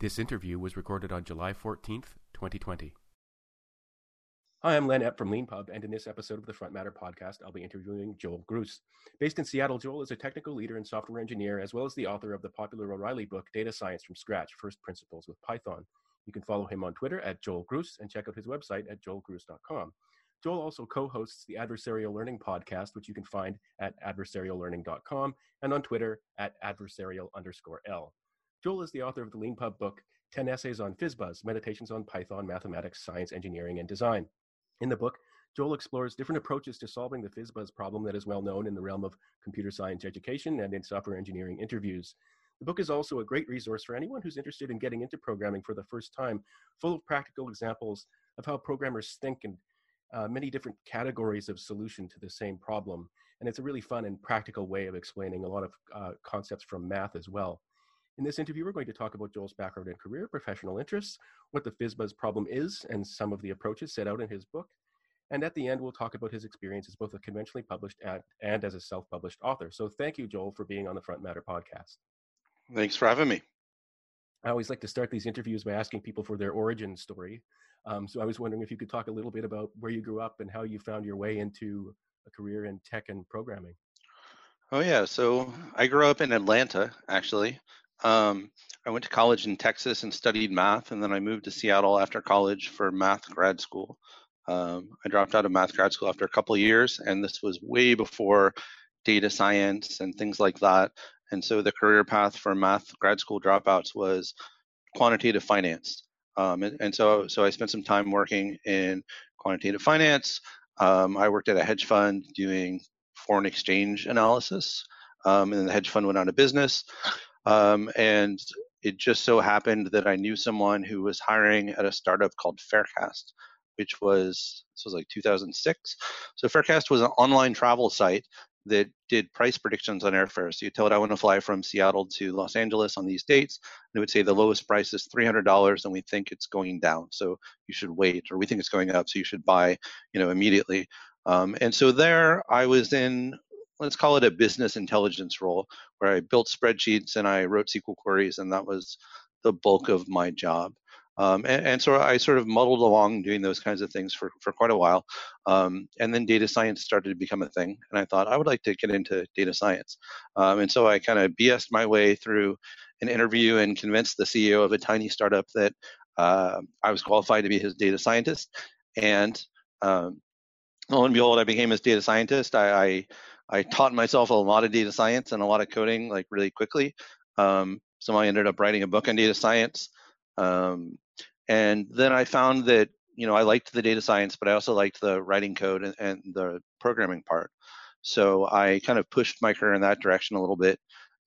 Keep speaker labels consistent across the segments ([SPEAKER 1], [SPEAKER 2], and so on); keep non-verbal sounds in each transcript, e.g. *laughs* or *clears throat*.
[SPEAKER 1] This interview was recorded on July 14th, 2020.
[SPEAKER 2] Hi, I'm Len Epp from LeanPub, and in this episode of the Front Matter podcast, I'll be interviewing Joel Grus. Based in Seattle, Joel is a technical leader and software engineer, as well as the author of the popular O'Reilly book, Data Science from Scratch First Principles with Python. You can follow him on Twitter at Joel Grus and check out his website at joelgrus.com. Joel also co hosts the Adversarial Learning podcast, which you can find at adversariallearning.com and on Twitter at adversarial underscore L. Joel is the author of the LeanPub book, 10 Essays on FizzBuzz Meditations on Python, Mathematics, Science, Engineering, and Design. In the book, Joel explores different approaches to solving the FizzBuzz problem that is well known in the realm of computer science education and in software engineering interviews. The book is also a great resource for anyone who's interested in getting into programming for the first time, full of practical examples of how programmers think and uh, many different categories of solution to the same problem. And it's a really fun and practical way of explaining a lot of uh, concepts from math as well. In this interview, we're going to talk about Joel's background and career, professional interests, what the FizzBuzz problem is, and some of the approaches set out in his book. And at the end, we'll talk about his experience as both a conventionally published and, and as a self published author. So thank you, Joel, for being on the Front Matter podcast.
[SPEAKER 3] Thanks for having me.
[SPEAKER 2] I always like to start these interviews by asking people for their origin story. Um, so I was wondering if you could talk a little bit about where you grew up and how you found your way into a career in tech and programming.
[SPEAKER 3] Oh, yeah. So I grew up in Atlanta, actually. Um, I went to college in Texas and studied math, and then I moved to Seattle after college for math grad school. Um, I dropped out of math grad school after a couple years, and this was way before data science and things like that. And so the career path for math grad school dropouts was quantitative finance. Um, and, and, so, so I spent some time working in quantitative finance. Um, I worked at a hedge fund doing foreign exchange analysis, um, and the hedge fund went out of business. Um, and it just so happened that I knew someone who was hiring at a startup called Farecast, which was this was like 2006. So Farecast was an online travel site that did price predictions on airfares. So you tell it I want to fly from Seattle to Los Angeles on these dates, and it would say the lowest price is $300, and we think it's going down, so you should wait, or we think it's going up, so you should buy, you know, immediately. Um, and so there, I was in let's call it a business intelligence role where I built spreadsheets and I wrote SQL queries, and that was the bulk of my job. Um, and, and, so I sort of muddled along doing those kinds of things for, for quite a while. Um, and then data science started to become a thing. And I thought I would like to get into data science. Um, and so I kind of BS'd my way through an interview and convinced the CEO of a tiny startup that uh, I was qualified to be his data scientist. And um, lo and behold, I became his data scientist. I, I I taught myself a lot of data science and a lot of coding like really quickly. Um, so I ended up writing a book on data science. Um, and then I found that you know I liked the data science, but I also liked the writing code and, and the programming part. So I kind of pushed my career in that direction a little bit.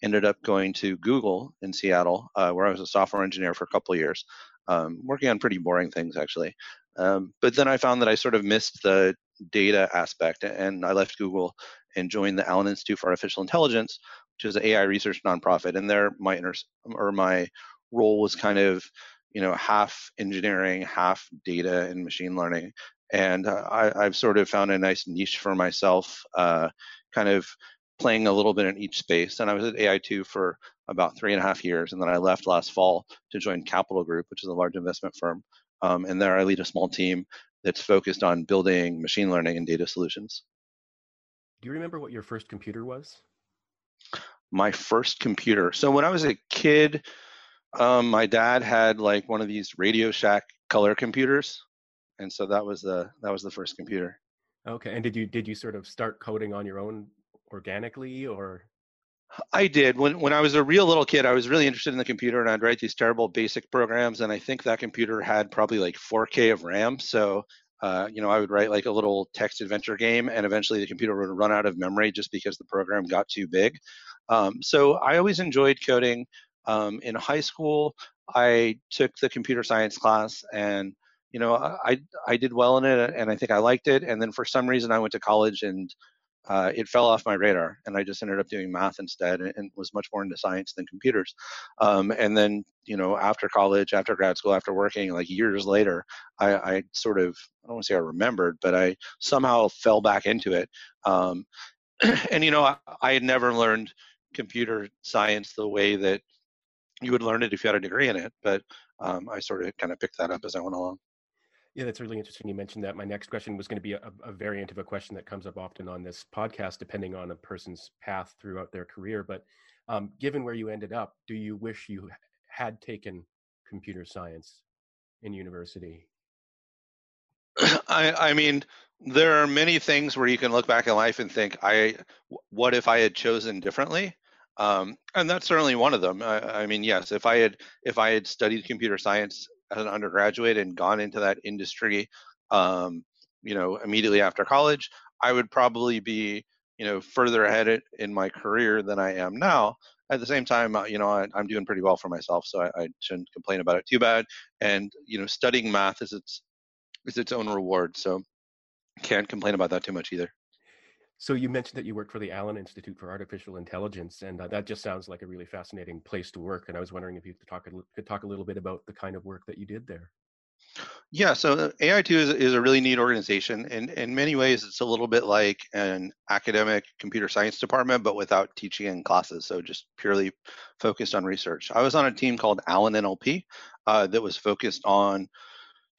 [SPEAKER 3] Ended up going to Google in Seattle, uh, where I was a software engineer for a couple of years, um, working on pretty boring things actually. Um, but then I found that I sort of missed the data aspect, and I left Google and joined the Allen Institute for Artificial Intelligence, which is an AI research nonprofit. And there, my inter- or my role was kind of, you know, half engineering, half data and machine learning. And uh, I, have sort of found a nice niche for myself, uh, kind of playing a little bit in each space. And I was at AI2 for about three and a half years, and then I left last fall to join Capital Group, which is a large investment firm. Um, and there I lead a small team that's focused on building machine learning and data solutions.
[SPEAKER 2] Do you remember what your first computer was?
[SPEAKER 3] My first computer. So when I was a kid, um, my dad had like one of these Radio Shack color computers, and so that was the that was the first computer.
[SPEAKER 2] Okay, and did you did you sort of start coding on your own organically, or?
[SPEAKER 3] I did. When when I was a real little kid, I was really interested in the computer, and I'd write these terrible basic programs. And I think that computer had probably like 4K of RAM, so uh, you know, I would write like a little text adventure game, and eventually the computer would run out of memory just because the program got too big. Um, so I always enjoyed coding. Um, in high school, I took the computer science class, and you know, I I did well in it, and I think I liked it. And then for some reason, I went to college and uh, it fell off my radar, and I just ended up doing math instead, and, and was much more into science than computers. Um, and then, you know, after college, after grad school, after working, like years later, I, I sort of I don't want to say I remembered, but I somehow fell back into it. Um, *clears throat* and you know, I, I had never learned computer science the way that you would learn it if you had a degree in it, but um, I sort of kind of picked that up as I went along.
[SPEAKER 2] Yeah, that's really interesting. You mentioned that. My next question was going to be a, a, variant of a question that comes up often on this podcast, depending on a person's path throughout their career. But um, given where you ended up, do you wish you had taken computer science in university? *clears throat*
[SPEAKER 3] I, I mean, there are many things where you can look back in life and think, I, what if I had chosen differently? Um, and that's certainly one of them. I, I mean, yes, if I had if I had studied computer science as an undergraduate and gone into that industry, um, you know, immediately after college, I would probably be, you know, further ahead in my career than I am now. At the same time, uh, you know, I, am doing pretty well for myself, so I, I, shouldn't complain about it too bad. And you know, studying math is its is its own reward, so can't complain about that too much either.
[SPEAKER 2] So you mentioned that you worked for the Allen Institute for Artificial Intelligence, and uh, that just sounds like a really fascinating place to work. And I was wondering if you could talk a, could talk a little bit about the kind of work that you did there.
[SPEAKER 3] Yeah, so uh, AI2 is, is a really neat organization. and in many ways, it's a little bit like an academic computer science department, but without teaching in classes. So just purely focused on research. I was on a team called Allen NLP uh, that was focused on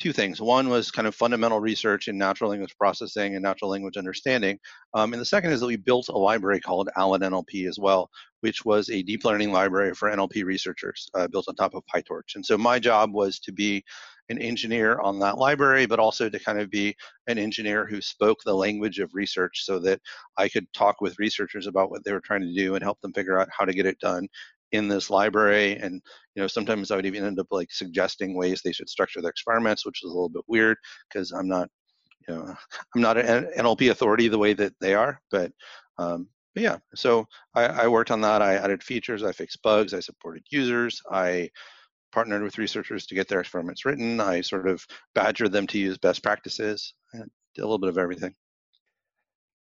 [SPEAKER 3] two things. One was kind of fundamental research in natural language processing and natural language understanding. Um, and the second is that we built a library called Allen NLP as well, which was a deep learning library for NLP researchers uh, built on top of PyTorch. And so my job was to be an engineer on that library, but also to kind of be an engineer who spoke the language of research so that I could talk with researchers about what they were trying to do and help them figure out how to get it done in this library and you know sometimes i would even end up like suggesting ways they should structure their experiments which is a little bit weird because i'm not you know *laughs* i'm not an nlp authority the way that they are but um, but yeah so I, I worked on that i added features i fixed bugs i supported users i partnered with researchers to get their experiments written i sort of badgered them to use best practices and did a little bit of everything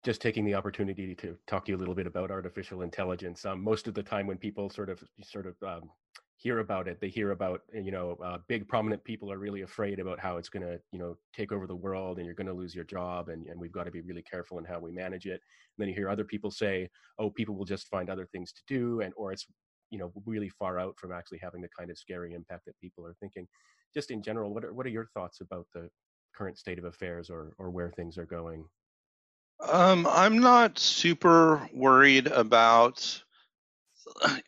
[SPEAKER 2] just taking the opportunity to talk to you a little bit about artificial intelligence. Um, most of the time, when people sort of sort of um, hear about it, they hear about you know uh, big prominent people are really afraid about how it's going to you know take over the world and you're going to lose your job and, and we've got to be really careful in how we manage it. And then you hear other people say, oh, people will just find other things to do and or it's you know really far out from actually having the kind of scary impact that people are thinking. Just in general, what are, what are your thoughts about the current state of affairs or or where things are going?
[SPEAKER 3] Um, I'm not super worried about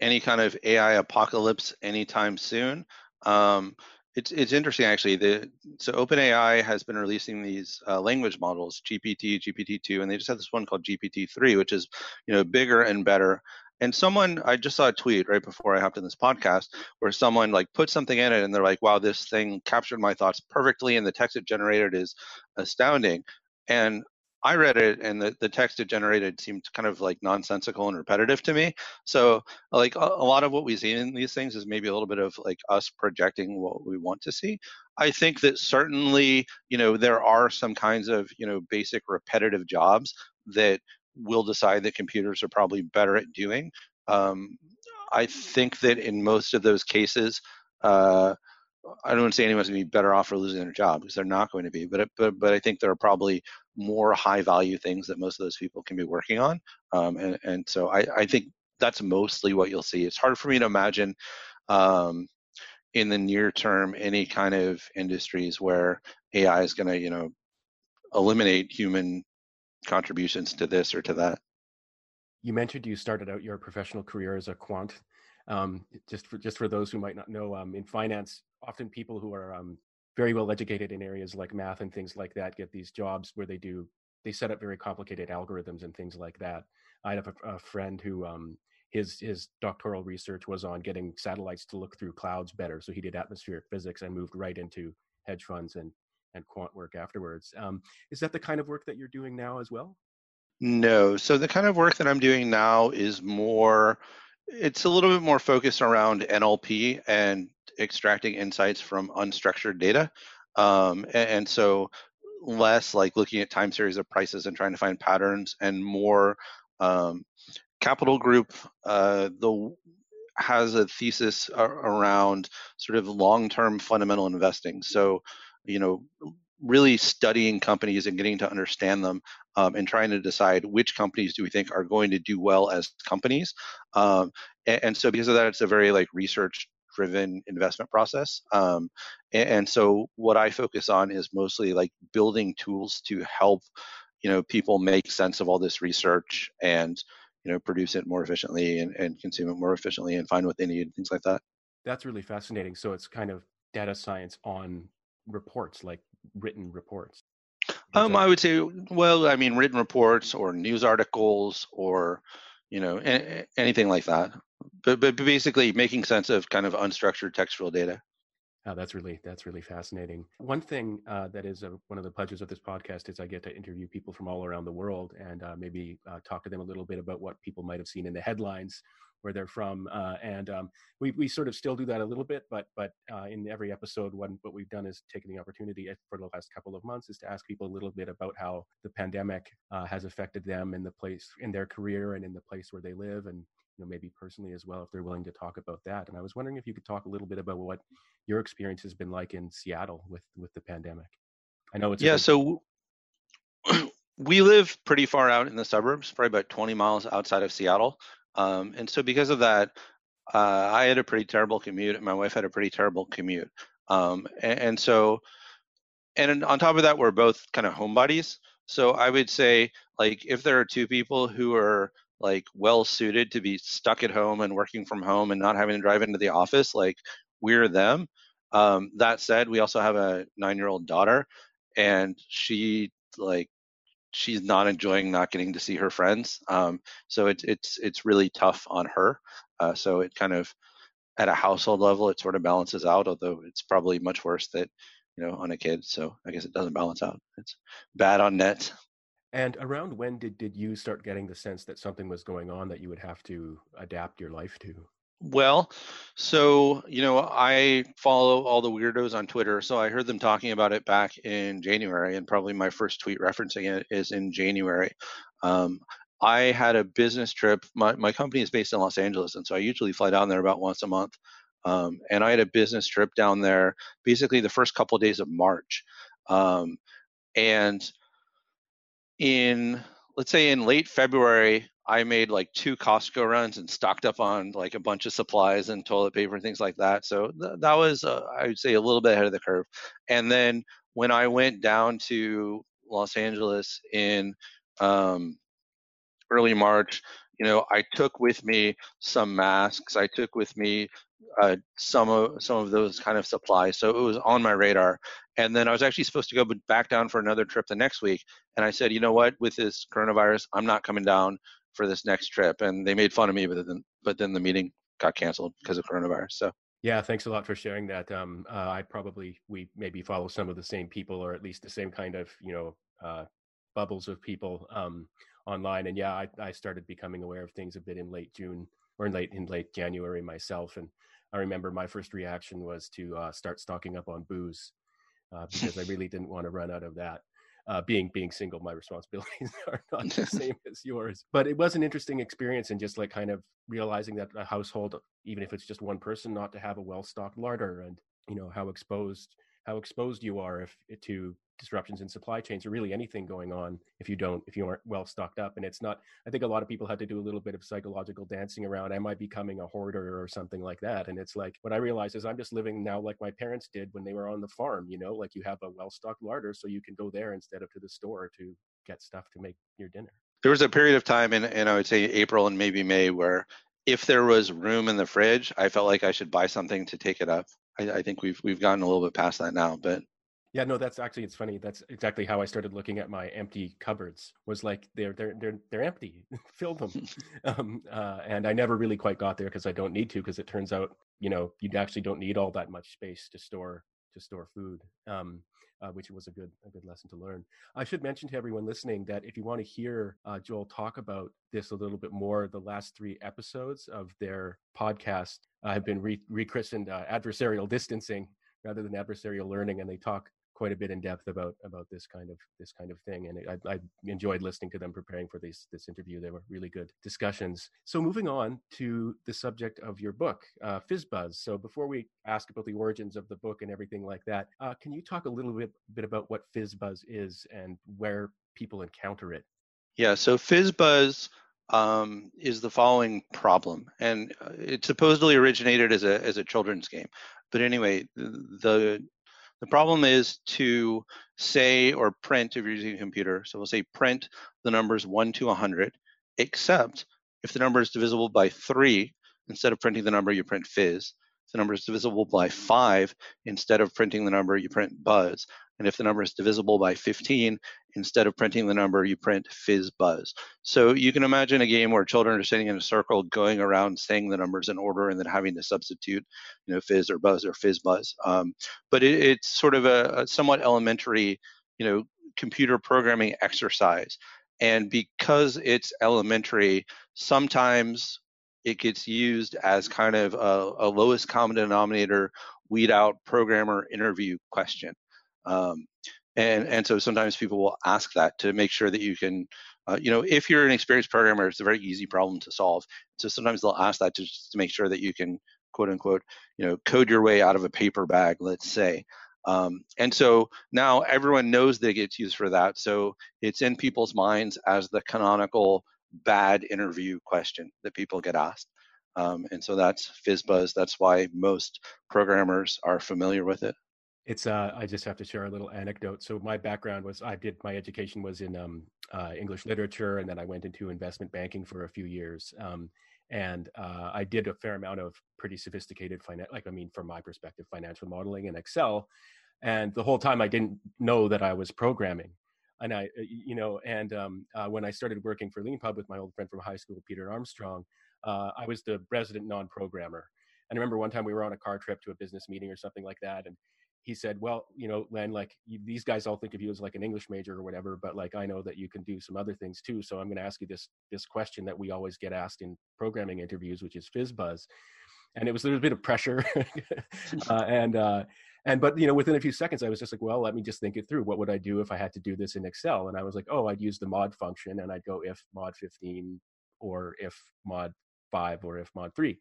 [SPEAKER 3] any kind of AI apocalypse anytime soon. Um, it's it's interesting actually. The so OpenAI has been releasing these uh, language models, GPT, GPT-2, and they just have this one called GPT-3, which is you know bigger and better. And someone I just saw a tweet right before I hopped in this podcast where someone like put something in it and they're like, "Wow, this thing captured my thoughts perfectly, and the text it generated is astounding." And I read it and the, the text it generated seemed kind of like nonsensical and repetitive to me. So like a, a, lot of what we see in these things is maybe a little bit of like us projecting what we want to see. I think that certainly, you know, there are some kinds of, you know, basic repetitive jobs that we'll decide that computers are probably better at doing. Um, I think that in most of those cases, uh, I don't want to say anyone's going to be better off for losing their job because they're not going to be, but but but I think there are probably more high value things that most of those people can be working on, um, and and so I I think that's mostly what you'll see. It's hard for me to imagine um, in the near term any kind of industries where AI is going to you know eliminate human contributions to this or to that.
[SPEAKER 2] You mentioned you started out your professional career as a quant. Um, just for just for those who might not know, um, in finance, often people who are um, very well educated in areas like math and things like that get these jobs where they do they set up very complicated algorithms and things like that. I have a, a friend who um, his his doctoral research was on getting satellites to look through clouds better. So he did atmospheric physics and moved right into hedge funds and and quant work afterwards. Um, is that the kind of work that you're doing now as well?
[SPEAKER 3] No. So the kind of work that I'm doing now is more. It's a little bit more focused around NLP and extracting insights from unstructured data. Um, and, and, so less like looking at time series of prices and trying to find patterns and more um, capital group uh, the has a thesis around sort of long-term fundamental investing so you know really studying companies and getting to understand them um, and trying to decide which companies do we think are going to do well as companies. Um, and, and, so because of that it's a very like research driven investment process. Um, and, and so what I focus on is mostly like building tools to help you know people make sense of all this research and you know produce it more efficiently and, and consume it more efficiently and find what they need and things like that.
[SPEAKER 2] That's really fascinating. So it's kind of data science on reports like written reports
[SPEAKER 3] um, I would say, well, I mean, written reports or news articles or, you know, a- anything like that. But, but basically making sense of kind of unstructured textual data.
[SPEAKER 2] Oh, that's really that's really fascinating. One thing uh, that is a, one of the pleasures of this podcast is I get to interview people from all around the world and uh, maybe uh, talk to them a little bit about what people might have seen in the headlines where they're from. Uh, and um, we, we sort of still do that a little bit, but but uh, in every episode, what, what we've done is taken the opportunity eh, for the last couple of months is to ask people a little bit about how the pandemic uh, has affected them in the place, in their career and in the place where they live and you know maybe personally as well if they're willing to talk about that and i was wondering if you could talk a little bit about what your experience has been like in seattle with with the pandemic i know it's
[SPEAKER 3] yeah so *clears throat* we live pretty far out in the suburbs probably about 20 miles outside of seattle um, and so because of that, uh, I had a pretty terrible commute, and my wife had a pretty terrible commute. Um, and, and, so, and on top of that, we're both kind of homebodies. So I would say, like, if there are two people who are like well suited to be stuck at home and working from home and not having to drive into the office, like we're them. Um, that said, we also have a nine-year-old daughter, and she like she's not enjoying not getting to see her friends. Um, so it's it's it's really tough on her. Uh, so it kind of at a household level it sort of balances out, although it's probably much worse that you know on a kid. So I guess it doesn't balance out. It's bad on net.
[SPEAKER 2] And around when did, did you start getting the sense that something was going on that you would have to adapt your life to?
[SPEAKER 3] Well, so you know, I follow all the weirdos on Twitter, so I heard them talking about it back in January, and probably my first tweet referencing it is in January. Um, I had a business trip. My my company is based in Los Angeles, and so I usually fly down there about once a month. Um, and I had a business trip down there, basically the first couple of days of March, um, and in let's say in late February, I made like two Costco runs and stocked up on like a bunch of supplies and toilet paper and things like that. So th- that was, uh, I would say, a little bit ahead of the curve. And then when I went down to Los Angeles in um, early March, you know, I took with me some masks. I took with me uh, some of some of those kind of supplies. So it was on my radar. And then I was actually supposed to go back down for another trip the next week. And I said, you know what, with this coronavirus, I'm not coming down for this next trip. And they made fun of me, but then but then the meeting got canceled because of coronavirus. So
[SPEAKER 2] yeah, thanks a lot for sharing that. Um, uh, I probably we maybe follow some of the same people, or at least the same kind of you know uh, bubbles of people um, online. And yeah, I, I started becoming aware of things a bit in late June or in late in late January myself. And I remember my first reaction was to uh, start stocking up on booze uh, because I really didn't want to run out of that. Uh, being being single, my responsibilities *laughs* are not the *laughs* same as yours. But it was an interesting experience, and just like kind of realizing that a household, even if it's just one person, not to have a well stocked larder, and you know how exposed how exposed you are if to disruptions in supply chains or really anything going on if you don't if you aren't well stocked up. And it's not i think a lot of people had to do a little bit of psychological dancing around am i becoming a hoarder or something like that? And it's like what i realize is i'm just living now like my parents did when they were on the farm you know like you have a well stocked larder so you can go there instead of to the store to get stuff to make your dinner.
[SPEAKER 3] There was a period of time in, in i would say april and maybe may where if there was room in the fridge i felt like i should buy something to take it up. I, I think we've we've gotten a little bit past that now but
[SPEAKER 2] yeah, no, that's actually it's funny. That's exactly how I started looking at my empty cupboards. Was like they're they're they're they're empty. *laughs* Fill them. *laughs* um, uh, and I never really quite got there because I don't need to. Because it turns out, you know, you actually don't need all that much space to store to store food. Um, uh, which was a good a good lesson to learn. I should mention to everyone listening that if you want to hear uh, Joel talk about this a little bit more, the last three episodes of their podcast uh, have been re- rechristened uh, adversarial distancing rather than adversarial learning, and they talk quite a bit in depth about about this kind of this kind of thing and I, I, enjoyed listening to them preparing for this this interview. They were really good discussions. So moving on to the subject of your book uh, fizzbuzz. So before we ask about the origins of the book and everything like that uh, can you talk a little bit bit about what fizzbuzz is and where people encounter it?
[SPEAKER 3] Yeah so fizzbuzz um, is the following problem, and uh, it supposedly originated as a as a children's game. But anyway, the the problem is to say or print if you're using a computer. So we'll say print the numbers 1 to 100, except if the number is divisible by 3, instead of printing the number, you print fizz. If the number is divisible by 5, instead of printing the number, you print buzz. And if the number is divisible by 15, instead of printing the number, you print fizz buzz. So you can imagine a game where children are sitting in a circle going around saying the numbers in order and then having to substitute, you know, fizz or buzz or fizz buzz. Um, but it, it's sort of a, a somewhat elementary, you know, computer programming exercise. And because it's elementary, sometimes it gets used as kind of a, a lowest common denominator weed out programmer interview question. Um, and and so sometimes people will ask that to make sure that you can, uh, you know, if you're an experienced programmer, it's a very easy problem to solve. So sometimes they'll ask that to to make sure that you can quote unquote, you know, code your way out of a paper bag, let's say. Um, and so now everyone knows that it gets used for that. So it's in people's minds as the canonical bad interview question that people get asked. Um, and so that's FizzBuzz. That's why most programmers are familiar with it.
[SPEAKER 2] It's uh, I just have to share a little anecdote. So my background was I did my education was in um, uh, English literature, and then I went into investment banking for a few years. Um, and uh, I did a fair amount of pretty sophisticated finance, like I mean, from my perspective, financial modeling in Excel. And the whole time I didn't know that I was programming. And I, uh, you know, and um, uh, when I started working for LeanPub with my old friend from high school, Peter Armstrong, uh, I was the resident non-programmer. And I remember one time we were on a car trip to a business meeting or something like that, and he said, "Well, you know, Len, like you, these guys all think of you as like an English major or whatever, but like I know that you can do some other things too. So I'm going to ask you this this question that we always get asked in programming interviews, which is fizz buzz." And it was there was a bit of pressure, *laughs* uh, and uh, and but you know within a few seconds I was just like, "Well, let me just think it through. What would I do if I had to do this in Excel?" And I was like, "Oh, I'd use the mod function, and I'd go if mod 15 or if mod five or if mod three,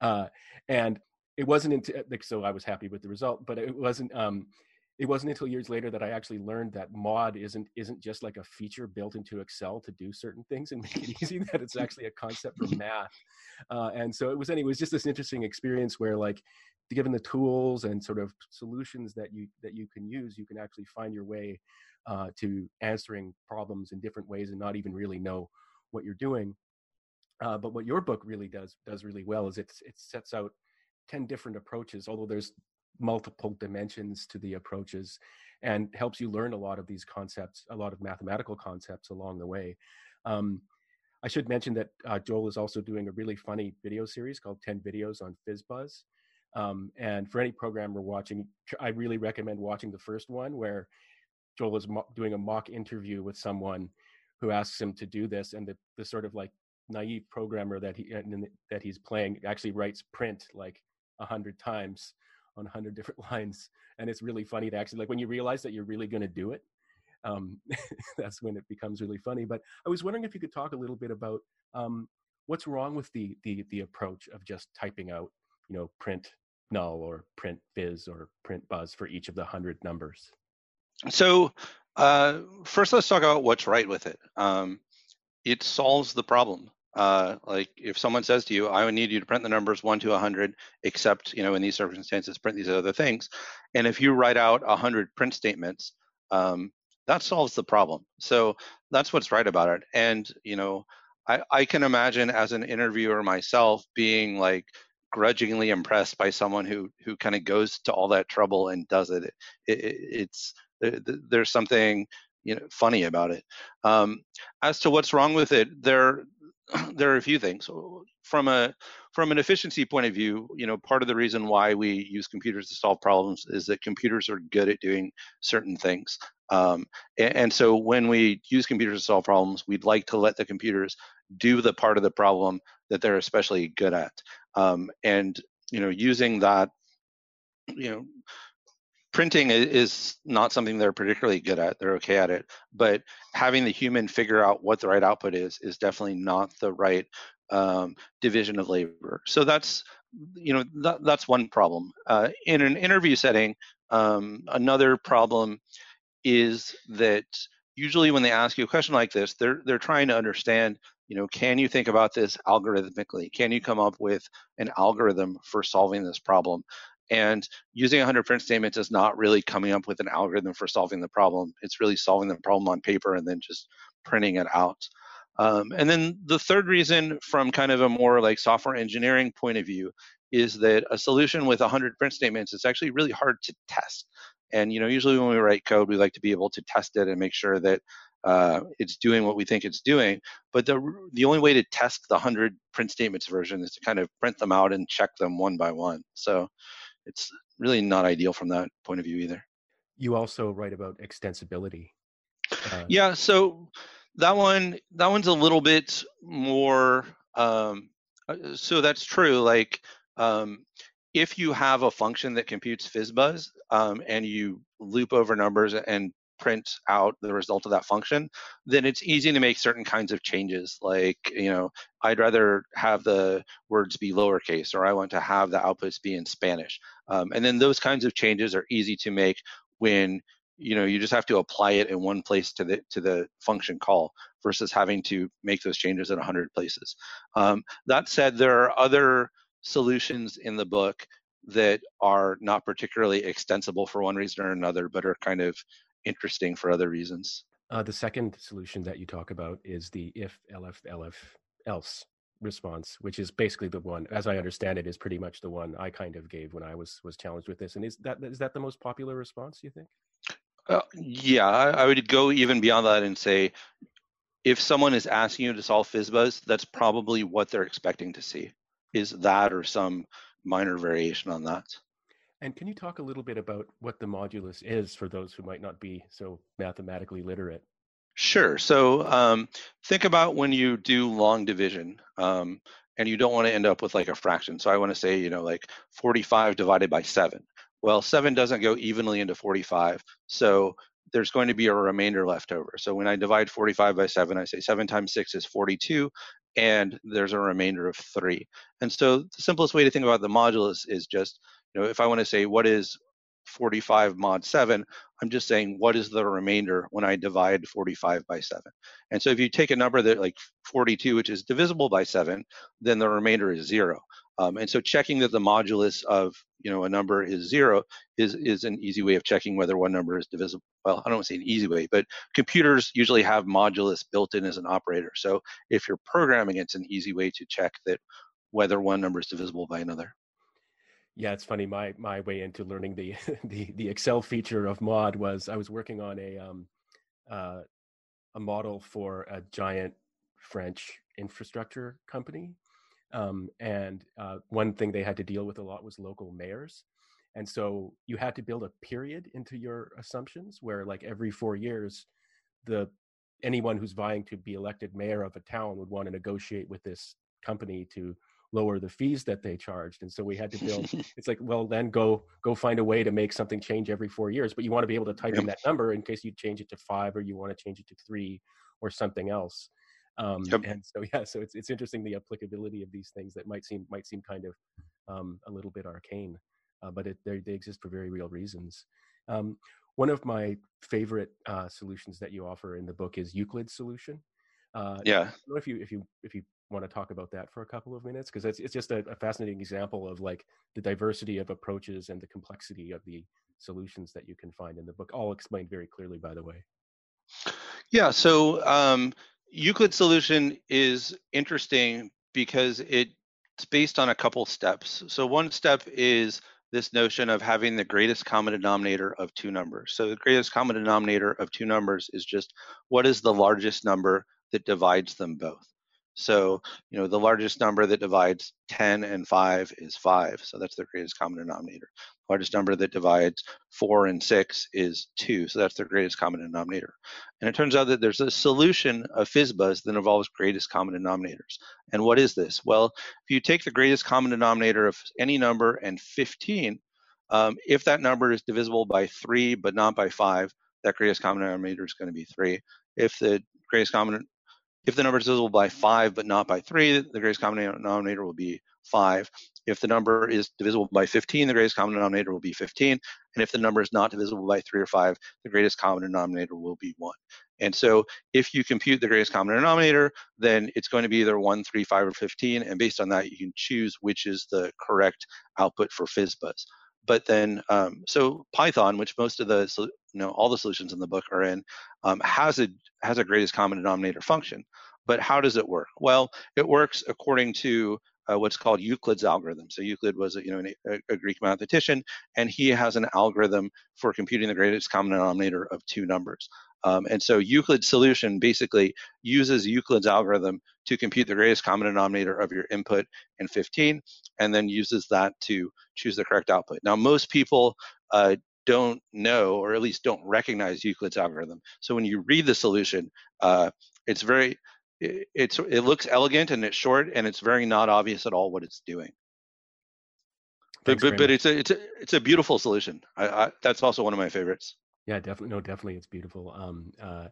[SPEAKER 2] uh, and it wasn't until like, so I was happy with the result, but it wasn't um, it wasn't until years later that I actually learned that mod isn't isn't just like a feature built into Excel to do certain things and make it *laughs* easy. that it's actually a concept for math. Uh, and so it was anyway. It was just this interesting experience where like given the tools and sort of solutions that you that you can use, you can actually find your way uh, to answering problems in different ways and not even really know what you're doing. Uh, but what your book really does does really well is it it sets out 10 different approaches, although there's multiple dimensions to the approaches and helps you learn a lot of these concepts, a lot of mathematical concepts along the way. Um, I should mention that uh, Joel is also doing a really funny video series called 10 Videos on FizzBuzz. Um, and for any programmer watching, I really recommend watching the first one where Joel is mo- doing a mock interview with someone who asks him to do this, and the, the sort of like naive programmer that he that he's playing actually writes print like a hundred times on a hundred different *laughs* lines, and it's really funny to actually like when you realize that you're really going to do it. Um, *laughs* that's when it becomes really funny. But I was wondering if you could talk a little bit about um, what's wrong with the the the approach of just typing out, you know, print null or print fizz or print buzz for each of the hundred numbers.
[SPEAKER 3] So uh, first, let's talk about what's right with it. Um, it solves the problem. Uh, like if someone says to you, I would need you to print the numbers one to 100, except, you know, in these circumstances, print these other things. And if you write out 100 print statements, um, that solves the problem. So that's what's right about it. And, you know, I, I can imagine as an interviewer myself being like grudgingly impressed by someone who who kind of goes to all that trouble and does it. it, it it's there's something you know funny about it. Um, as to what's wrong with it, there *clears throat* there are a few things. From a from an efficiency point of view you know part of the reason why we use computers to solve problems is that computers are good at doing certain things. Um, and, and, so when we use computers to solve problems we'd like to let the computers do the part of the problem that they're especially good at. Um, and you know using that you know printing is not something they're particularly good at. They're okay at it, but having the human figure out what the right output is is definitely not the right um, division of labor. So that's you know that, that's one problem. Uh, in an interview setting, um, another problem is that usually when they ask you a question like this, they're they're trying to understand you know, can you think about this algorithmically? Can you come up with an algorithm for solving this problem? And using a 100 print statements is not really coming up with an algorithm for solving the problem. It's really solving the problem on paper and then just printing it out. Um, and then the third reason, from kind of a more like software engineering point of view, is that a solution with 100 print statements is actually really hard to test. And you know, usually when we write code, we like to be able to test it and make sure that uh, it's doing what we think it's doing. But the the only way to test the 100 print statements version is to kind of print them out and check them one by one. So it's really not ideal from that point of view either.
[SPEAKER 2] You also write about extensibility.
[SPEAKER 3] Uh, yeah, so that one that one's a little bit more. Um, uh, so that's true. Like um, if you have a function that computes fizzbuzz um, and you loop over numbers and print out the result of that function, then it's easy to make certain kinds of changes. Like, you know, I'd rather have the words be lowercase, or I want to have the outputs be in Spanish. Um, and then those kinds of changes are easy to make when you know you just have to apply it in one place to the to the function call versus having to make those changes in 100 places. Um, that said, there are other solutions in the book that are not particularly extensible for one reason or another, but are kind of interesting for other reasons.
[SPEAKER 2] Uh, the second solution that you talk about is the if, elif, elif, else response, which is basically the one, as I understand it, is pretty much the one I kind of gave when I was was challenged with this. And is that is that the most popular response? You think?
[SPEAKER 3] Uh, yeah, I, I would go even beyond that and say, if someone is asking you to solve FizzBuzz, that's probably what they're expecting to see, is that or some minor variation on that.
[SPEAKER 2] And can you talk a little bit about what the modulus is for those who might not be so mathematically literate?
[SPEAKER 3] Sure. So um, think about when you do long division um, and you don't want to end up with like a fraction. So I want to say, you know, like 45 divided by 7. Well, 7 doesn't go evenly into 45. So there's going to be a remainder left over. So when I divide 45 by 7, I say 7 times 6 is 42, and there's a remainder of 3. And so the simplest way to think about the modulus is just, you know, if I want to say what is 45 mod 7, I'm just saying what is the remainder when I divide 45 by 7. And so if you take a number that like 42, which is divisible by 7, then the remainder is 0. Um, and so checking that the modulus of you know a number is zero is is an easy way of checking whether one number is divisible. Well, I don't say an easy way, but computers usually have modulus built in as an operator. So if you're programming, it's an easy way to check that whether one number is divisible by another.
[SPEAKER 2] Yeah, it's funny. My my way into learning the *laughs* the the Excel feature of mod was I was working on a um uh, a model for a giant French infrastructure company, um, and uh, one thing they had to deal with a lot was local mayors, and so you had to build a period into your assumptions where like every four years, the anyone who's vying to be elected mayor of a town would want to negotiate with this company to lower the fees that they charged and so we had to build *laughs* it's like well then go go find a way to make something change every four years but you want to be able to type yep. in that number in case you change it to five or you want to change it to three or something else um, yep. and so yeah so it's, it's interesting the applicability of these things that might seem might seem kind of um, a little bit arcane uh, but it, they exist for very real reasons um, one of my favorite uh, solutions that you offer in the book is Euclid's solution.
[SPEAKER 3] Uh, yeah.
[SPEAKER 2] if you if you if you want to talk about that for a couple of minutes because it's it's just a, a, fascinating example of like the diversity of approaches and the complexity of the solutions that you can find in the book all explained very clearly by the way.
[SPEAKER 3] Yeah so um, euclid solution is interesting because it's based on a couple steps. So one step is this notion of having the greatest common denominator of two numbers. So the greatest common denominator of two numbers is just what is the largest number that divides them both so, you know, the largest number that divides 10 and 5 is 5. So that's the greatest common denominator. The largest number that divides 4 and 6 is 2. So that's the greatest common denominator. And it turns out that there's a solution of FizzBuzz that involves greatest common denominators. And what is this? Well, if you take the greatest common denominator of any number and 15, um, if that number is divisible by 3 but not by 5, that greatest common denominator is going to be 3. If the greatest common if the number is divisible by 5 but not by 3, the greatest common denominator will be 5. If the number is divisible by 15, the greatest common denominator will be 15. And if the number is not divisible by 3 or 5, the greatest common denominator will be 1. And so if you compute the greatest common denominator, then it's going to be either 1, 3, 5, or 15. And based on that, you can choose which is the correct output for FizzBuzz. But then, um, so Python, which most of the, you know, all the solutions in the book are in, um, has a has a greatest common denominator function. But how does it work? Well, it works according to uh, what's called Euclid's algorithm. So Euclid was you know a, a, Greek mathematician, and he has an algorithm for computing the greatest common denominator of two numbers. Um, and so Euclid's solution basically uses Euclid's algorithm to compute the greatest common denominator of your input and 15, and then uses that to choose the correct output. Now, most people uh, don't know, or at least don't recognize Euclid's algorithm. So when you read the solution, uh, it's very it, it's it looks elegant and it's short and it's very not obvious at all what it's doing. Thanks, but but, but it's a it's a it's a beautiful solution. I, I, that's also one of my favorites.
[SPEAKER 2] Yeah, definitely. No, definitely, it's beautiful. Um, uh,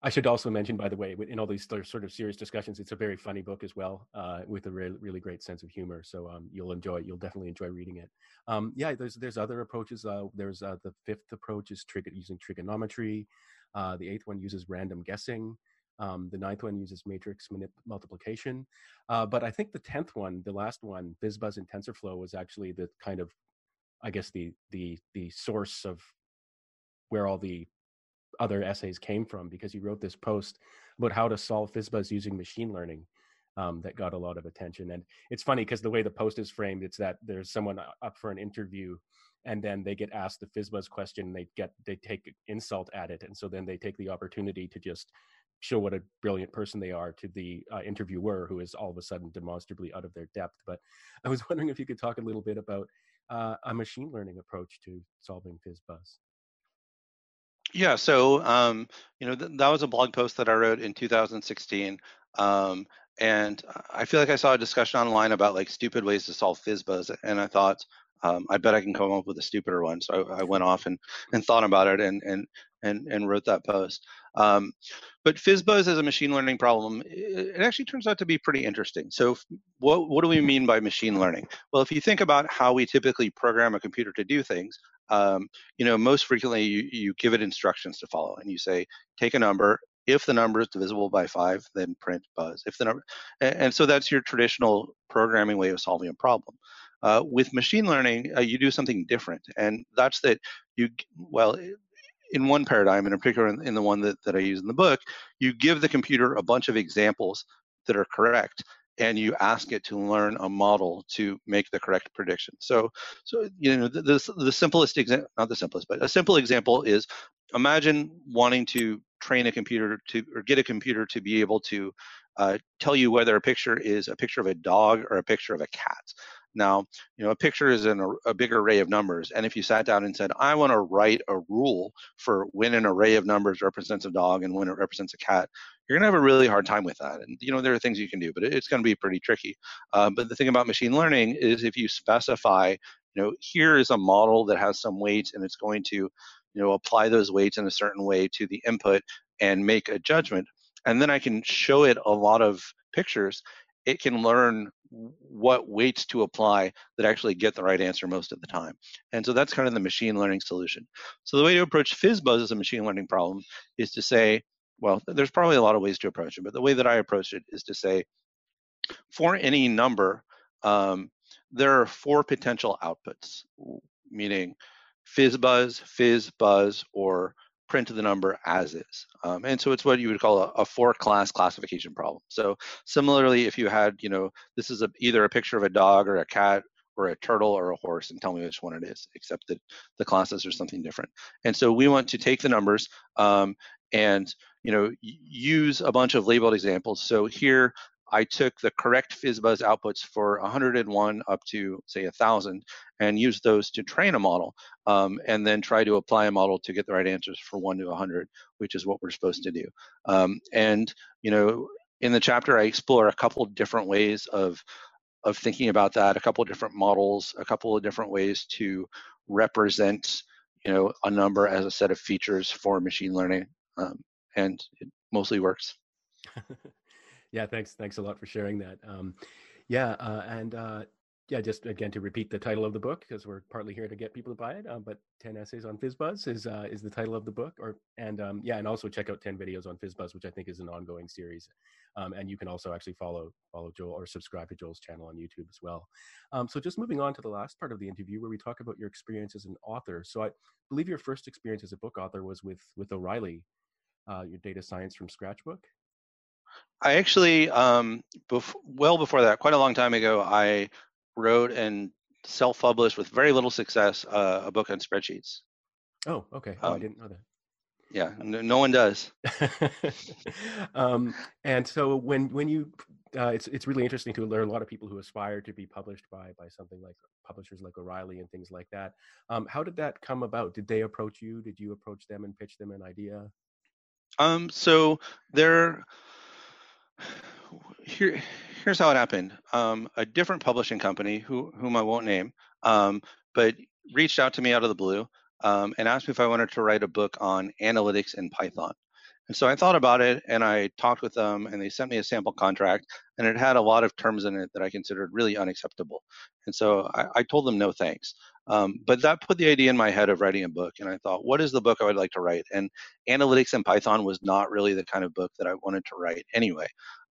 [SPEAKER 2] I should also mention, by the way, in all these sort of serious discussions, it's a very funny book as well, uh, with a really, really great sense of humor. So um, you'll enjoy, you'll definitely enjoy reading it. Um, yeah, there's there's other approaches. Uh, there's uh, the fifth approach is trig- using trigonometry. Uh, the eighth one uses random guessing. Um, the ninth one uses matrix manip- multiplication. Uh, but I think the tenth one, the last one, FizzBuzz and TensorFlow, was actually the kind of, I guess the the the source of where all the other essays came from because he wrote this post about how to solve FizzBuzz using machine learning. Um, that got a lot of attention, and it's funny because the way the post is framed, it's that there's someone up for an interview and then they get asked the FizzBuzz question and they get they take insult at it and so then they take the opportunity to just show what a brilliant person they are to the uh, interviewer who is all of a sudden demonstrably out of their depth. But I was *laughs* wondering if you could talk a little bit about uh, a machine learning approach to solving FizzBuzz.
[SPEAKER 3] Yeah, so um, you know th- that was a blog post that I wrote in 2016, um, and I feel like I saw a discussion online about like stupid ways to solve FizzBuzz, and I thought um, I bet I can come up with a stupider one. So I, I, went off and, and thought about it and and and, and wrote that post. Um, but FizzBuzz as a machine learning problem, it actually turns out to be pretty interesting. So what, what do we mean by machine learning? Well, if you think about how we typically program a computer to do things, um, you know, most frequently you, you give it instructions to follow and you say, take a number, if the number is divisible by five, then print buzz. If the number, and, and so that's your traditional programming way of solving a problem. Uh, with machine learning, uh, you do something different, and that's that you well in one paradigm, in particular in, in the one that, that I use in the book, you give the computer a bunch of examples that are correct and you ask it to learn a model to make the correct prediction. So, so you know, the, the, the simplest example, not the simplest, but a simple example is imagine wanting to train a computer to, or get a computer to be able to uh, tell you whether a picture is a picture of a dog or a picture of a cat. Now, you know, a picture is in a, a big array of numbers. And if you sat down and said, I want to write a rule for when an array of numbers represents a dog and when it represents a cat, you're going to have a really hard time with that. And, you know, there are things you can do, but it's going to be pretty tricky. Uh, but the thing about machine learning is if you specify, you know, here is a model that has some weights and it's going to, you know, apply those weights in a certain way to the input and make a judgment. And then I can show it a lot of pictures it can learn what weights to apply that actually get the right answer most of the time. And so that's kind of the machine learning solution. So the way to approach FizzBuzz as a machine learning problem is to say, well, there's probably a lot of ways to approach it, but the way that I approach it is to say, for any number, um, there are four potential outputs, meaning FizzBuzz, FizzBuzz, or print the number as is. Um, and so it's what you would call a, a four class classification problem. So similarly, if you had, you know, this is a, either a picture of a dog or a cat or a turtle or a horse and tell me which one it is, except that the classes are something different. And so we want to take the numbers um, and, you know, use a bunch of labeled examples. So here I took the correct FizzBuzz outputs for 101 up to say 1,000 and used those to train a model, um, and then try to apply a model to get the right answers for 1 to 100, which is what we're supposed to do. Um, and you know, in the chapter, I explore a couple different ways of of thinking about that, a couple different models, a couple of different ways to represent you know a number as a set of features for machine learning, um, and it mostly works. *laughs*
[SPEAKER 2] yeah, thanks. Thanks a lot for sharing that. Um, yeah, uh, and uh, yeah, just again to repeat the title of the book because we're partly here to get people to buy it. Um, but ten essays on FizzBuzz is uh, is the title of the book, or and um, yeah, and also check out ten videos on FizzBuzz, which I think is an ongoing series. Um, and you can also actually follow follow Joel or subscribe to Joel's channel on YouTube as well. Um, so just moving on to the last part of the interview where we talk about your experience as an author. So I believe your first experience as a book author was with with O'Reilly, uh, your data science from scratch book.
[SPEAKER 3] I actually, um, bef- well before that, quite a long time ago, I wrote and self-published with very little success uh, a book on spreadsheets.
[SPEAKER 2] Oh, okay. Oh, um, I didn't know that.
[SPEAKER 3] Yeah, no, no one does. *laughs*
[SPEAKER 2] um, and so when when you, uh, it's it's really interesting to learn a lot of people who aspire to be published by by something like publishers like O'Reilly and things like that. Um, how did that come about? Did they approach you? Did you approach them and pitch them an idea?
[SPEAKER 3] Um, so there here here's how it happened. Um, a different publishing company, who whom I won't name, um, but reached out to me out of the blue um, and asked me if I wanted to write a book on analytics in Python. And so I thought about it and I talked with them and they sent me a sample contract and it had a lot of terms in it that I considered really unacceptable. And so I, I told them no thanks. Um, but that put the idea in my head of writing a book. And I thought, what is the book I would like to write? And analytics and Python was not really the kind of book that I wanted to write anyway.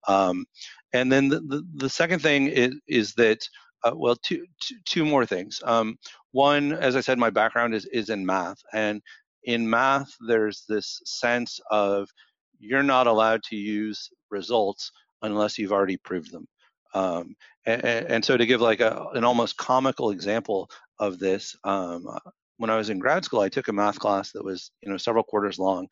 [SPEAKER 3] Um, and then the, the, the, second thing is, is that, uh, well, two, two, two more things. Um, one, as I said, my background is, is in math. And in math, there's this sense of you're not allowed to use results unless you've already proved them. Um, and, and, so to give like a, an almost comical example of this, um, when I was in grad school, I took a math class that was, you know, several quarters long,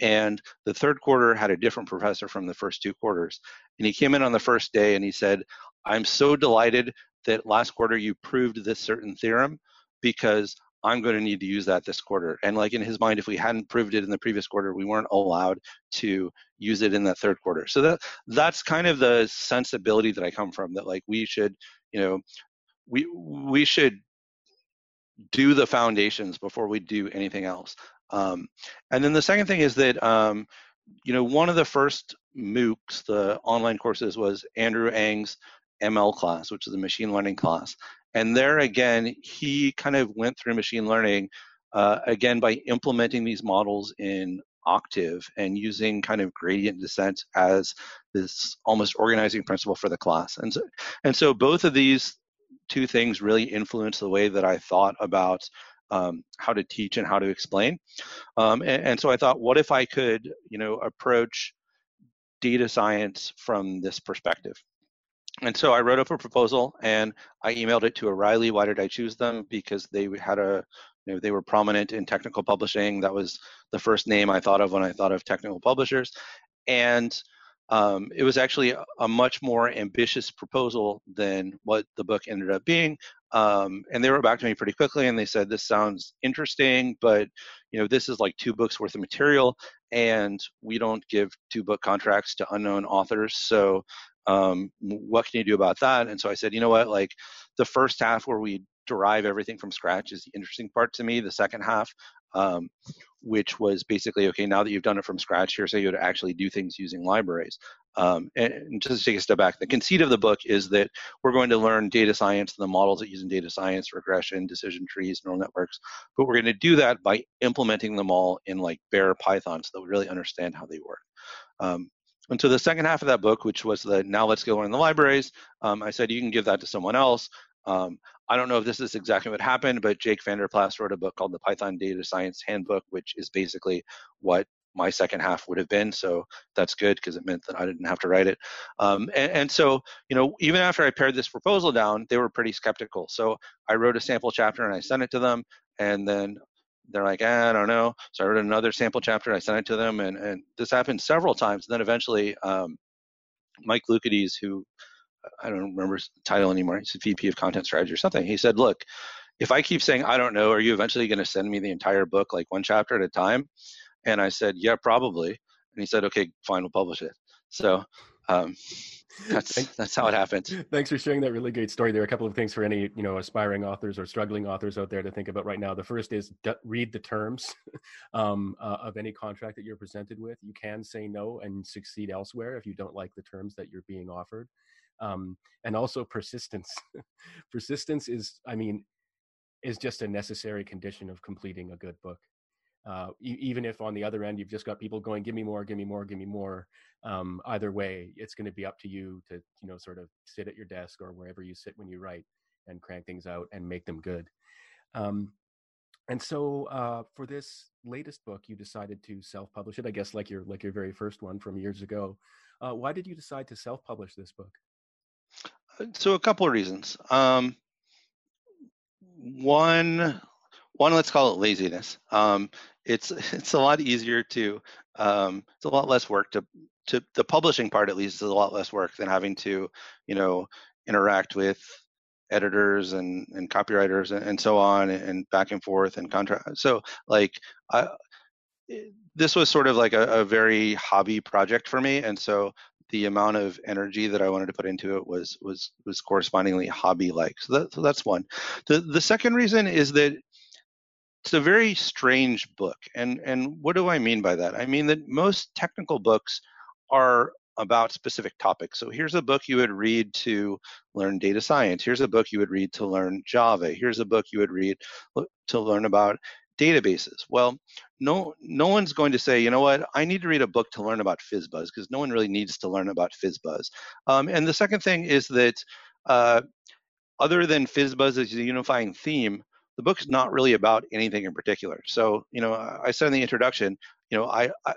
[SPEAKER 3] and the third quarter had a different professor from the first two quarters. And he came in on the first day and he said, "I'm so delighted that last quarter you proved this certain theorem because I'm going to need to use that this quarter." And like in his mind, if we hadn't proved it in the previous quarter, we weren't allowed to use it in that third quarter. So that that's kind of the sensibility that I come from. That like we should, you know, we we should do the foundations before we do anything else. Um, and then the second thing is that, um, you know, one of the first MOOCs, the online courses, was Andrew Ng's ML class, which is a machine learning class. And there again, he kind of went through machine learning uh, again by implementing these models in Octave and using kind of gradient descent as this almost organizing principle for the class. And so, and so both of these two things really influenced the way that I thought about um, how to teach and how to explain. Um, and, and, so I thought, what if I could, you know, approach data science from this perspective? And so I wrote up a proposal and I emailed it to O'Reilly. Why did I choose them? Because they had a, you know, they were prominent in technical publishing. That was the first name I thought of when I thought of technical publishers. And um, it was actually a, much more ambitious proposal than what the book ended up being. Um, and they wrote back to me pretty quickly and they said, This sounds interesting, but you know, this is like two books worth of material, and we don't give two book contracts to unknown authors. So um, what can you do about that? And so I said, you know what, like the first half where we derive everything from scratch is the interesting part to me. The second half, um, which was basically okay now that you've done it from scratch here's how you would actually do things using libraries. Um, and just to take a step back the conceit of the book is that we're going to learn data science and the models that use in data science regression decision trees neural networks but we're going to do that by implementing them all in like bare python so that we really understand how they work. Um, and so the second half of that book which was the now let's go learn the libraries um, i said you can give that to someone else um, I don't know if this is exactly what happened, but Jake Vander Plas wrote a book called the Python Data Science Handbook, which is basically what my second half would have been. So that's good because it meant that I didn't have to write it. Um, and, and, so, you know, even after I pared this proposal down, they were pretty skeptical. So I wrote a sample chapter and I sent it to them. And then they're like, eh, I don't know. So I wrote another sample chapter. I sent it to them. And, and this happened several times. And then eventually, um, Mike Loukides, who I don't remember his title anymore. He's VP of Content Strategy or something. He said, "Look, if I keep saying I don't know, are you eventually going to send me the entire book, like one chapter at a time?" And I said, "Yeah, probably." And he said, "Okay, fine, we'll publish it." So um, that's that's how it happened.
[SPEAKER 2] Thanks for sharing that really great story. There are a couple of things for any you know aspiring authors or struggling authors out there to think about right now. The first is d- read the terms *laughs* um, uh, of any contract that you're presented with. You can say no and succeed elsewhere if you don't like the terms that you're being offered. Um, and also persistence. *laughs* persistence is, I mean, is just a necessary condition of completing a good book. Uh, even if on the other end you've just got people going, "Give me more, give me more, give me more." Um, either way, it's going to be up to you to you know sort of sit at your desk or wherever you sit when you write and crank things out and make them good. Um, and so uh, for this latest book, you decided to self-publish it. I guess like your like your very first one from years ago. Uh, why did you decide to self-publish this book?
[SPEAKER 3] So a couple of reasons. Um, one, one, let's call it laziness. Um, it's *laughs* it's a lot easier to um, it's a lot less work to to the publishing part at least is a lot less work than having to you know interact with editors and, and copywriters and, and so on and back and forth and contract. So like I, this was sort of like a, a, very hobby project for me, and so the amount of energy that I wanted to put into it was was was correspondingly hobby like. So, that, so that's one. The the second reason is that it's a very strange book, and and what do I mean by that? I mean that most technical books are about specific topics. So here's a book you would read to learn data science. Here's a book you would read to learn Java. Here's a book you would read to learn about databases. Well, no, no one's going to say, you know what, I need to read a book to learn about FizzBuzz because no one really needs to learn about FizzBuzz. Um, and the second thing is that uh, other than FizzBuzz as a unifying theme, the book is not really about anything in particular. So, you know, I said in the introduction, you know, I, I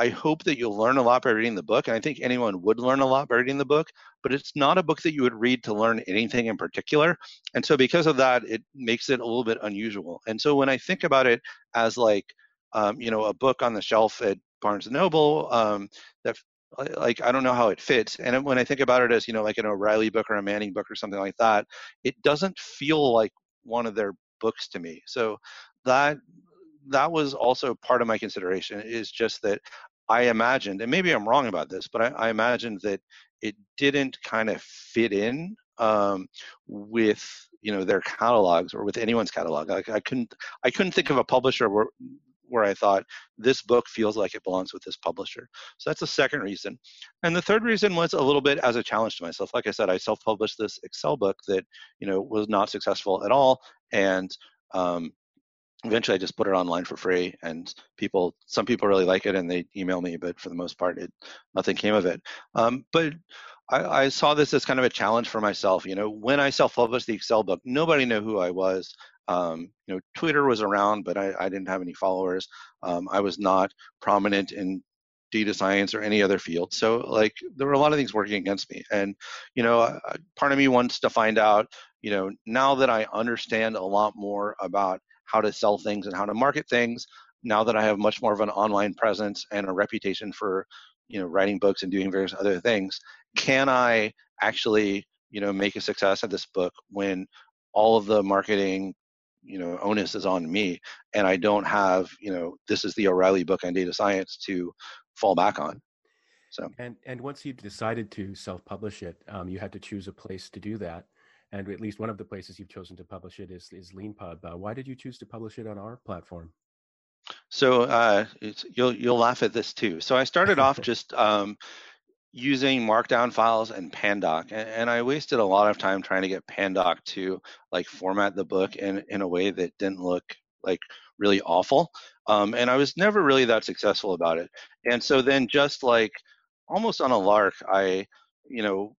[SPEAKER 3] I hope that you'll learn a lot by reading the book. And I think anyone would learn a lot by reading the book, but it's not a book that you would read to learn anything in particular. And so, because of that, it makes it a little bit unusual. And so, when I think about it as like, um, you know, a book on the shelf at Barnes and Noble, um, that like I don't know how it fits. And when I think about it as you know, like an O'Reilly book or a Manning book or something like that, it doesn't feel like one of their books to me. So that that was also part of my consideration is just that I imagined, and maybe I'm wrong about this, but I, I imagined that it didn't kind of fit in um, with you know their catalogs or with anyone's catalog. Like I couldn't I couldn't think of a publisher where where I thought this book feels like it belongs with this publisher. So that's the second reason. And the third reason was a little bit as a challenge to myself. Like I said, I self-published this Excel book that you know was not successful at all, and um, eventually I just put it online for free and people some people really like it and they email me but for the most part it nothing came of it. Um, but I, I, saw this as kind of a challenge for myself you know when I self-published the Excel book nobody knew who I was. Um, you know Twitter was around but I, I didn't have any followers. Um, I was not prominent in data science or any other field. So like there were a lot of things working against me. And you know uh, part of me wants to find out you know now that I understand a lot more about how to sell things and how to market things now that I have much more of an online presence and a reputation for you know writing books and doing various other things can I actually you know make a success of this book when all of the marketing you know onus is on me and I don't have you know this is the O'Reilly book on data science to fall back on so
[SPEAKER 2] and and once you decided to self-publish it um, you had to choose a place to do that and at least one of the places you've chosen to publish it is is LeanPub. Uh, why did you choose to publish it on our platform?
[SPEAKER 3] So uh, you'll you'll laugh at this too. So I started off *laughs* just um, using Markdown files and Pandoc, and, I wasted a lot of time trying to get Pandoc to like format the book in in a way that didn't look like really awful. Um, and I was never really that successful about it. And so then just like almost on a lark, I you know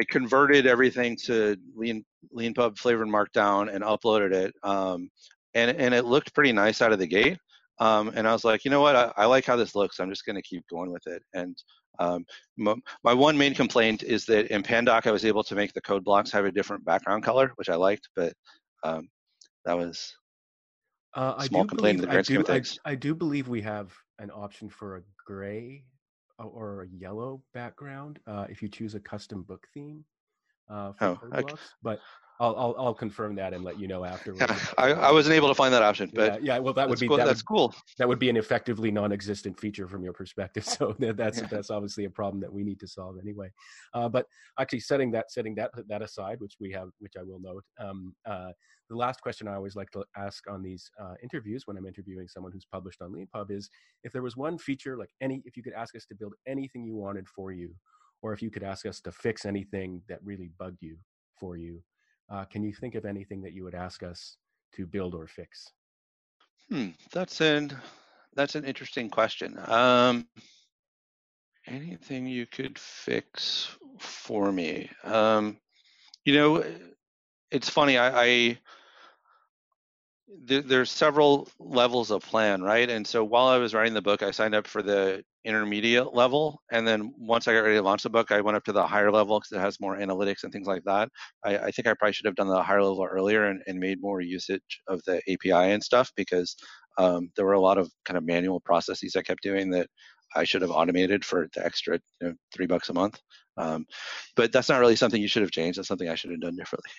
[SPEAKER 3] I converted everything to Lean LeanPub flavored Markdown and uploaded it, um, and and it looked pretty nice out of the gate. Um, and I was like, you know what, I, I like how this looks. I'm just going to keep going with it. And um, my, my, one main complaint is that in Pandoc, I was able to make the code blocks have a different background color, which I liked, but um, that was uh, a small complaint
[SPEAKER 2] believe, in the grand scheme of things. I, I do believe we have an option for a gray or a yellow background uh, if you choose a custom book theme uh, for oh, okay. But I'll, I'll, I'll confirm that and let you know afterwards.
[SPEAKER 3] Yeah, I, I wasn't able to find that option, but
[SPEAKER 2] yeah, yeah well that would be
[SPEAKER 3] cool.
[SPEAKER 2] that
[SPEAKER 3] that's
[SPEAKER 2] would,
[SPEAKER 3] cool.
[SPEAKER 2] That would be an effectively non-existent feature from your perspective. So *laughs* that's yeah. that's obviously a problem that we need to solve anyway. Uh, but actually, setting that setting that that aside, which we have, which I will note. Um, uh, the last question I always like to ask on these uh, interviews when I'm interviewing someone who's published on LeanPub is if there was one feature, like any, if you could ask us to build anything you wanted for you, or if you could ask us to fix anything that really bugged you for you, uh, can you think of anything that you would ask us to build or fix?
[SPEAKER 3] Hmm, that's an that's an interesting question. Um, anything you could fix for me? Um, you know, it's funny. I, I there, there's several levels of plan, right? And so while I was writing the book, I signed up for the intermediate level, and then once I got ready to launch the book, I went up to the higher level because it has more analytics and things like that. I, I, think I probably should have done the higher level earlier and, and made more usage of the API and stuff because um, there were a lot of kind of manual processes I kept doing that I should have automated for the extra you know, three bucks a month. Um, but that's not really something you should have changed. That's something I should have done differently.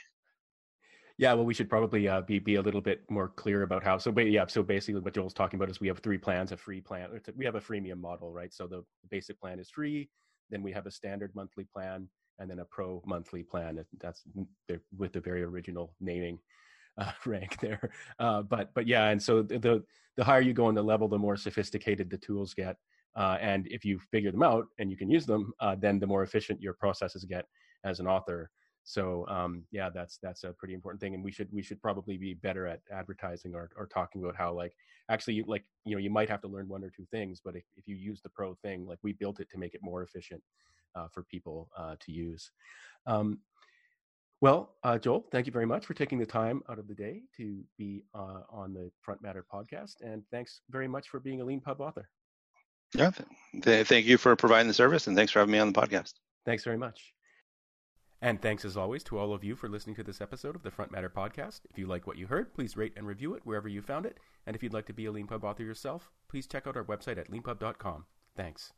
[SPEAKER 2] Yeah, well, we should probably uh, be be a little bit more clear about how. So, yeah, so basically, what Joel's talking about is we have three plans: a free plan, we have a freemium model, right? So the basic plan is free. Then we have a standard monthly plan, and then a pro monthly plan. That's with the very original naming uh, *laughs* rank there. Uh, but but yeah, and so the the higher you go in the level, the more sophisticated the tools get. Uh, and if you figure them out and you can use them, uh, then the more efficient your processes get as an author. So um, yeah, that's that's a pretty important thing, and we should we should probably be better at advertising or, or talking about how like actually like you know you might have to learn one or two things, but if, if you use the pro thing, like we built it to make it more efficient uh, for people uh, to use. Um, well, uh, Joel, thank you very much for taking the time out of the day to be uh, on the Front Matter podcast, and thanks very much for being a Lean Pub author.
[SPEAKER 3] Yeah, th- thank you for providing the service, and thanks for having me on the podcast.
[SPEAKER 2] Thanks very much.
[SPEAKER 1] And thanks as always to all of you for listening to this episode of the Front Matter podcast. If you like what you heard, please rate and review it wherever you found it. And if you'd like to be a Leanpub author yourself, please check out our website at leanpub.com. Thanks.